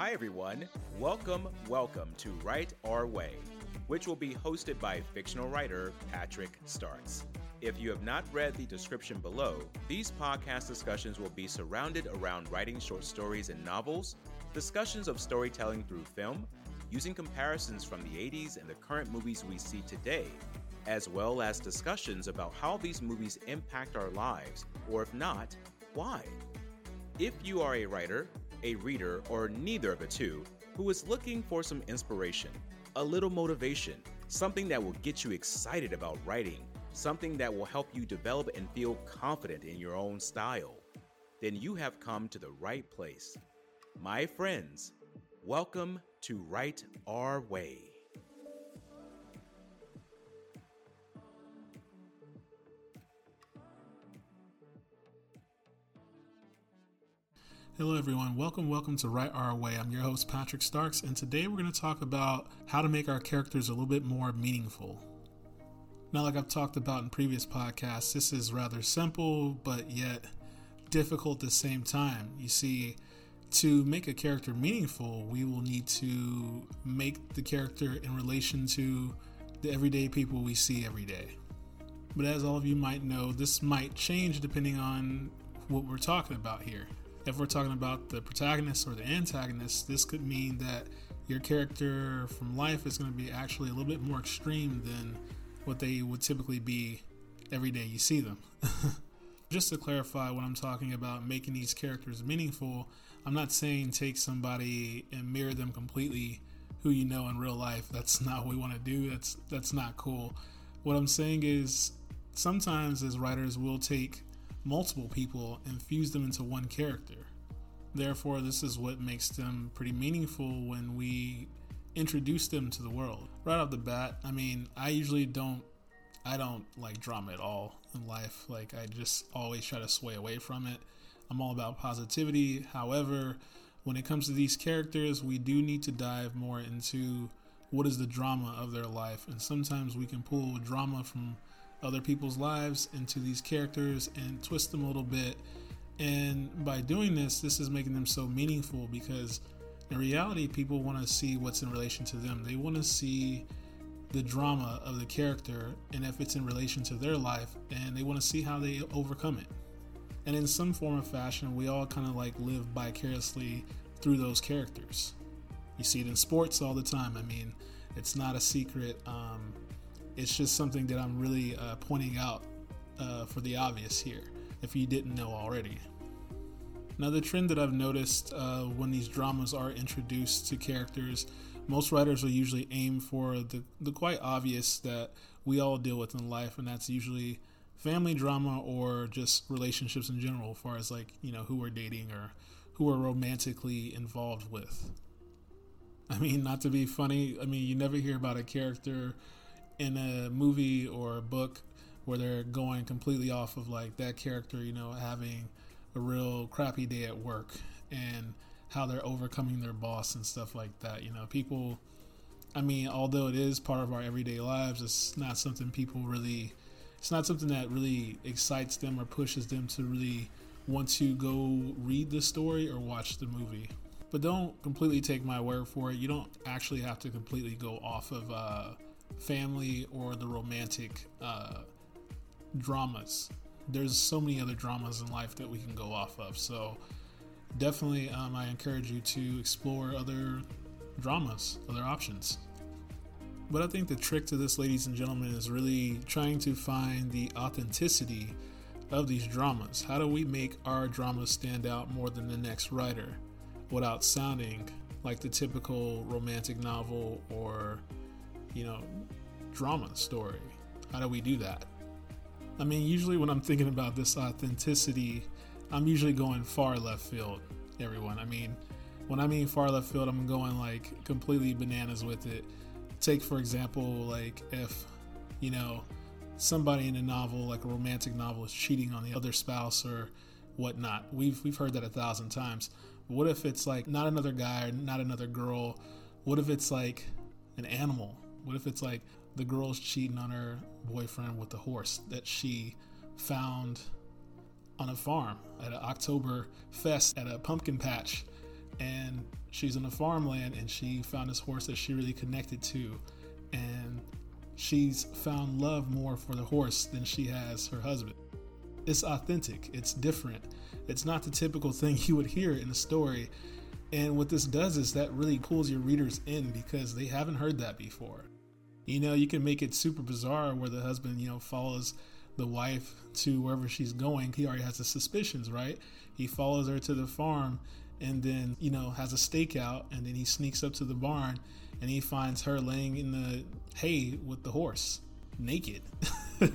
Hi, everyone. Welcome, welcome to Write Our Way, which will be hosted by fictional writer Patrick Starks. If you have not read the description below, these podcast discussions will be surrounded around writing short stories and novels, discussions of storytelling through film, using comparisons from the 80s and the current movies we see today, as well as discussions about how these movies impact our lives, or if not, why. If you are a writer, a reader, or neither of the two who is looking for some inspiration, a little motivation, something that will get you excited about writing, something that will help you develop and feel confident in your own style, then you have come to the right place. My friends, welcome to Write Our Way. Hello, everyone. Welcome, welcome to Write Our Way. I'm your host, Patrick Starks, and today we're going to talk about how to make our characters a little bit more meaningful. Now, like I've talked about in previous podcasts, this is rather simple, but yet difficult at the same time. You see, to make a character meaningful, we will need to make the character in relation to the everyday people we see every day. But as all of you might know, this might change depending on what we're talking about here if we're talking about the protagonist or the antagonist, this could mean that your character from life is going to be actually a little bit more extreme than what they would typically be every day you see them. Just to clarify what I'm talking about, making these characters meaningful, I'm not saying take somebody and mirror them completely who you know in real life. That's not what we want to do. That's that's not cool. What I'm saying is sometimes as writers we'll take multiple people and fuse them into one character. Therefore, this is what makes them pretty meaningful when we introduce them to the world. Right off the bat, I mean, I usually don't I don't like drama at all in life. Like I just always try to sway away from it. I'm all about positivity. However, when it comes to these characters, we do need to dive more into what is the drama of their life. And sometimes we can pull drama from other people's lives into these characters and twist them a little bit. And by doing this, this is making them so meaningful because in reality, people want to see what's in relation to them. They want to see the drama of the character and if it's in relation to their life, and they want to see how they overcome it. And in some form or fashion, we all kind of like live vicariously through those characters. You see it in sports all the time. I mean, it's not a secret. Um, it's just something that I'm really uh, pointing out uh, for the obvious here, if you didn't know already. Now, the trend that I've noticed uh, when these dramas are introduced to characters, most writers will usually aim for the, the quite obvious that we all deal with in life, and that's usually family drama or just relationships in general, as far as like, you know, who we're dating or who we're romantically involved with. I mean, not to be funny, I mean, you never hear about a character in a movie or a book where they're going completely off of like that character, you know, having a real crappy day at work and how they're overcoming their boss and stuff like that. You know, people, I mean, although it is part of our everyday lives, it's not something people really, it's not something that really excites them or pushes them to really want to go read the story or watch the movie. But don't completely take my word for it. You don't actually have to completely go off of, uh, family or the romantic uh, dramas. There's so many other dramas in life that we can go off of. So definitely, um, I encourage you to explore other dramas, other options. But I think the trick to this, ladies and gentlemen, is really trying to find the authenticity of these dramas. How do we make our dramas stand out more than the next writer without sounding like the typical romantic novel or you know, drama story? How do we do that? I mean, usually when I'm thinking about this authenticity, I'm usually going far left field, everyone. I mean, when I mean far left field, I'm going like completely bananas with it. Take, for example, like if, you know, somebody in a novel, like a romantic novel, is cheating on the other spouse or whatnot. We've, we've heard that a thousand times. What if it's like not another guy or not another girl? What if it's like an animal what if it's like the girl's cheating on her boyfriend with the horse that she found on a farm at an October fest at a pumpkin patch? And she's in a farmland and she found this horse that she really connected to. And she's found love more for the horse than she has her husband. It's authentic, it's different. It's not the typical thing you would hear in a story. And what this does is that really pulls your readers in because they haven't heard that before. You know, you can make it super bizarre where the husband, you know, follows the wife to wherever she's going. He already has the suspicions, right? He follows her to the farm and then, you know, has a stakeout and then he sneaks up to the barn and he finds her laying in the hay with the horse, naked.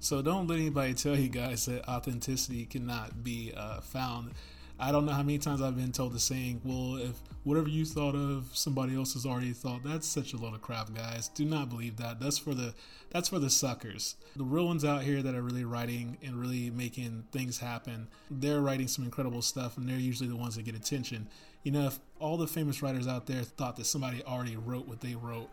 so don't let anybody tell you guys that authenticity cannot be uh, found I don't know how many times I've been told the saying, well, if whatever you thought of, somebody else has already thought. That's such a load of crap, guys. Do not believe that. That's for the that's for the suckers. The real ones out here that are really writing and really making things happen, they're writing some incredible stuff and they're usually the ones that get attention. You know, if all the famous writers out there thought that somebody already wrote what they wrote,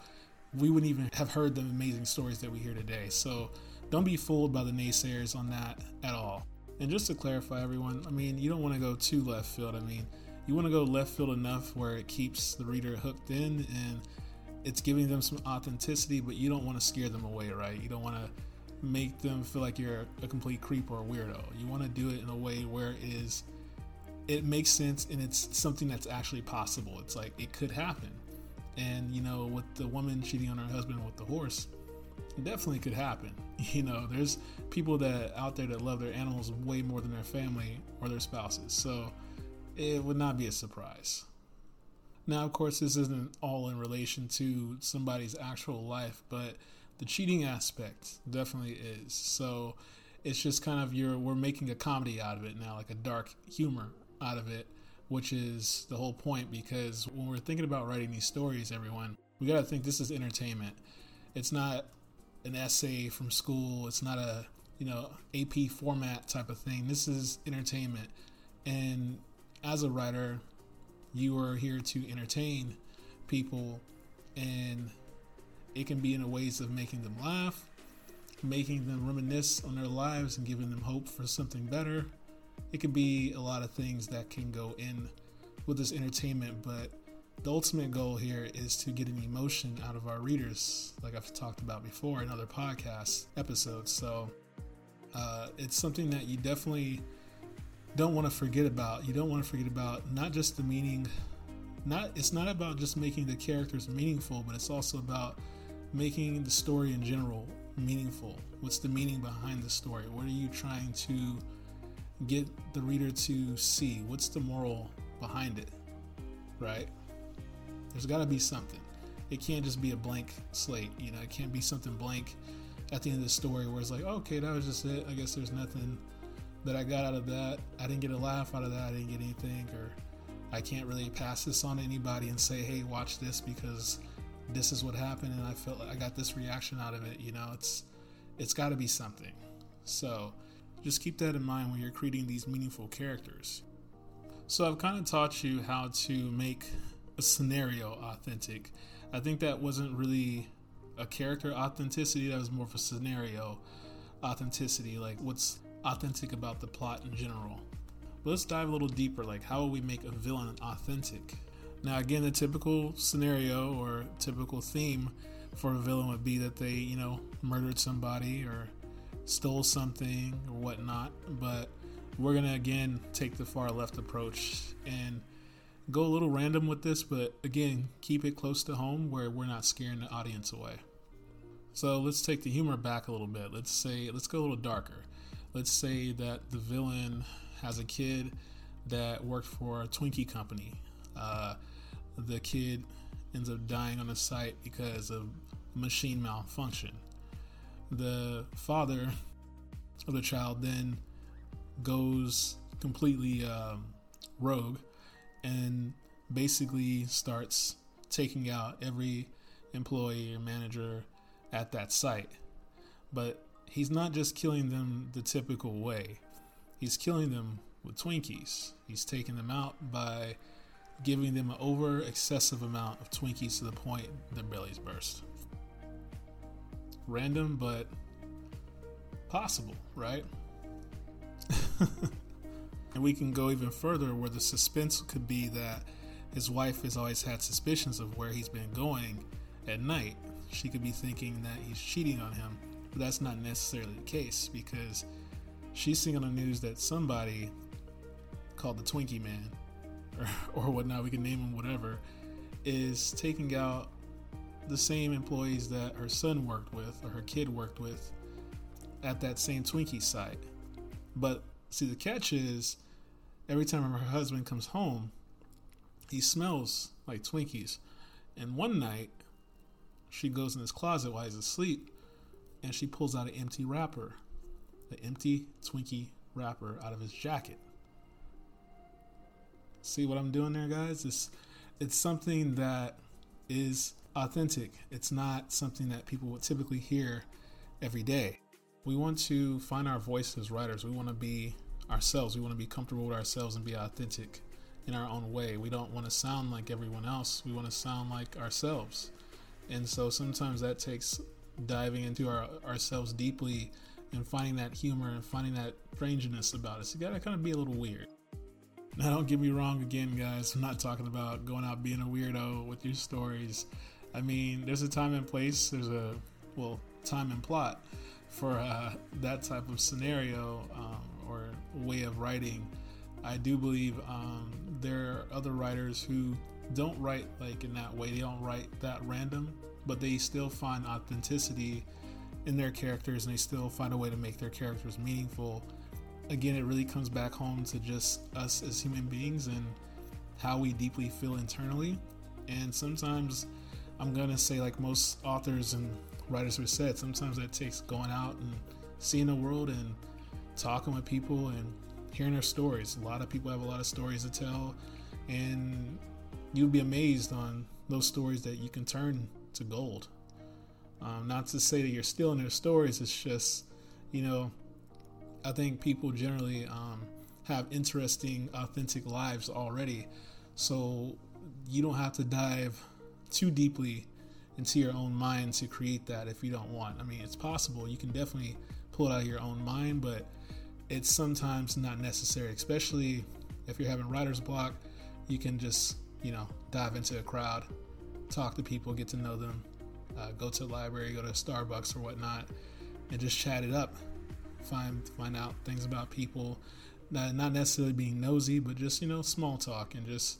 we wouldn't even have heard the amazing stories that we hear today. So don't be fooled by the naysayers on that at all. And just to clarify, everyone, I mean, you don't want to go too left field. I mean, you want to go left field enough where it keeps the reader hooked in and it's giving them some authenticity, but you don't want to scare them away, right? You don't want to make them feel like you're a complete creep or a weirdo. You want to do it in a way where it is it makes sense and it's something that's actually possible. It's like it could happen. And you know, with the woman cheating on her husband with the horse, definitely could happen. You know, there's people that out there that love their animals way more than their family or their spouses. So it would not be a surprise. Now, of course, this isn't all in relation to somebody's actual life, but the cheating aspect definitely is. So it's just kind of your we're making a comedy out of it now, like a dark humor out of it, which is the whole point because when we're thinking about writing these stories, everyone, we got to think this is entertainment. It's not an essay from school. It's not a you know AP format type of thing. This is entertainment, and as a writer, you are here to entertain people, and it can be in a ways of making them laugh, making them reminisce on their lives, and giving them hope for something better. It can be a lot of things that can go in with this entertainment, but the ultimate goal here is to get an emotion out of our readers, like I've talked about before in other podcast episodes. So uh, it's something that you definitely don't want to forget about. You don't want to forget about not just the meaning. Not it's not about just making the characters meaningful, but it's also about making the story in general meaningful. What's the meaning behind the story? What are you trying to get the reader to see? What's the moral behind it? Right? There's got to be something. It can't just be a blank slate. You know, it can't be something blank at the end of the story where it's like, okay, that was just it. I guess there's nothing that I got out of that. I didn't get a laugh out of that. I didn't get anything, or I can't really pass this on to anybody and say, hey, watch this because this is what happened, and I felt like I got this reaction out of it. You know, it's it's got to be something. So just keep that in mind when you're creating these meaningful characters. So I've kind of taught you how to make scenario authentic. I think that wasn't really a character authenticity, that was more of a scenario authenticity, like what's authentic about the plot in general. But let's dive a little deeper, like how will we make a villain authentic? Now, again, the typical scenario or typical theme for a villain would be that they, you know, murdered somebody or stole something or whatnot. But we're to again take the far left approach and go a little random with this, but again, keep it close to home where we're not scaring the audience away. So let's take the humor back a little bit. Let's say, let's go a little darker. Let's say that the villain has a kid that worked for a Twinkie company. Uh, the kid ends up dying on the site because of machine malfunction. The father of the child then goes completely um, rogue and basically starts taking out every employee or manager at that site. But he's not just killing them the typical way, he's killing them with Twinkies. He's taking them out by giving them an over excessive amount of Twinkies to the point their bellies burst. Random, but possible, right? And we can go even further where the suspense could be that his wife has always had suspicions of where he's been going at night. She could be thinking that he's cheating on him, but that's not necessarily the case because she's seeing on the news that somebody called the Twinkie Man or, or whatnot, we can name him whatever, is taking out the same employees that her son worked with or her kid worked with at that same Twinkie site. But see, the catch is every time her husband comes home, he smells like Twinkies. And one night, she goes in his closet while he's asleep and she pulls out an empty wrapper, an empty Twinkie wrapper out of his jacket. See what I'm doing there, guys? It's, it's something that is authentic. It's not something that people would typically hear every day. We want to find our voice as writers. We want to be ourselves. We want to be comfortable with ourselves and be authentic in our own way. We don't want to sound like everyone else. We want to sound like ourselves. And so sometimes that takes diving into our, ourselves deeply and finding that humor and finding that strangeness about us. You gotta kind of be a little weird. Now, don't get me wrong again, guys. I'm not talking about going out being a weirdo with your stories. I mean, there's a time and place, there's a, well, time and plot for uh, that type of scenario um, or way of writing. I do believe um, there are other writers who don't write like in that way. They don't write that random, but they still find authenticity in their characters and they still find a way to make their characters meaningful. Again, it really comes back home to just us as human beings and how we deeply feel internally. And sometimes I'm to say, like most authors and writers have said, sometimes that takes going out and seeing the world and talking with people and hearing their stories. A lot of people have a lot of stories to tell, and you'd be amazed on those stories that you can turn to gold. Um, not to say that you're stealing their stories, it's just, you know, I think people generally um, have interesting, authentic lives already. So you don't have to dive too deeply into your own mind to create that if you don't want. I mean, it's possible. You can definitely pull it out of your own mind, but it's sometimes not necessary, especially if you're having writer's block. You can just, you know, dive into a crowd, talk to people, get to know them, uh, go to the library, go to Starbucks or whatnot, and just chat it up. Find find out things about people, not, not necessarily being nosy, but just you know, small talk and just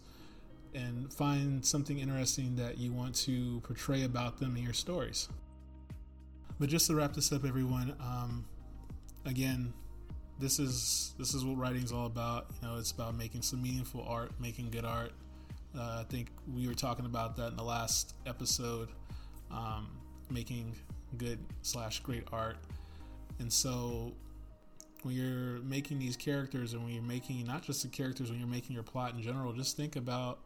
and find something interesting that you want to portray about them in your stories. But just to wrap this up, everyone, um, again, this is this is what writing is all about. You know, it's about making some meaningful art, making good art. Uh, I think we were talking about that in the last episode, um, making good slash great art. And so, when you're making these characters, and when you're making not just the characters, when you're making your plot in general, just think about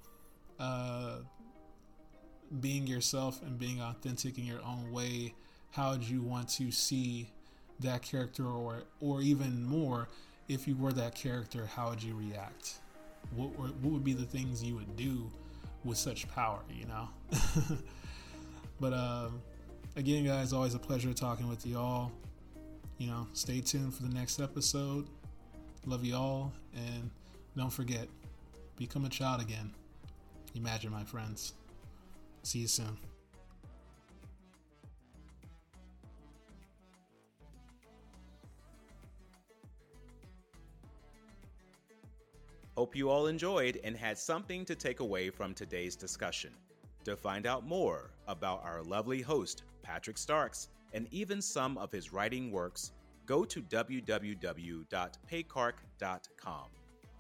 uh, being yourself and being authentic in your own way, how would you want to see that character, or or even more, if you were that character, how would you react? What what would be the things you would do with such power? You know. but uh, again, guys, always a pleasure talking with you all. You know, stay tuned for the next episode. Love you all, and don't forget, become a child again. Imagine, my friends. See you soon. Hope you all enjoyed and had something to take away from today's discussion. To find out more about our lovely host, Patrick Starks, and even some of his writing works, go to www.paycark.com.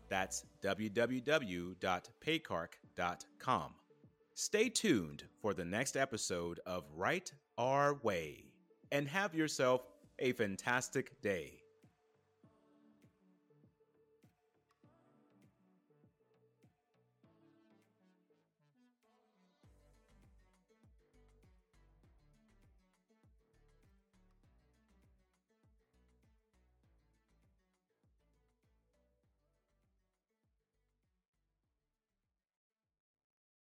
That's www.paycark.com. Stay tuned for the next episode of Write Our Way and have yourself a fantastic day.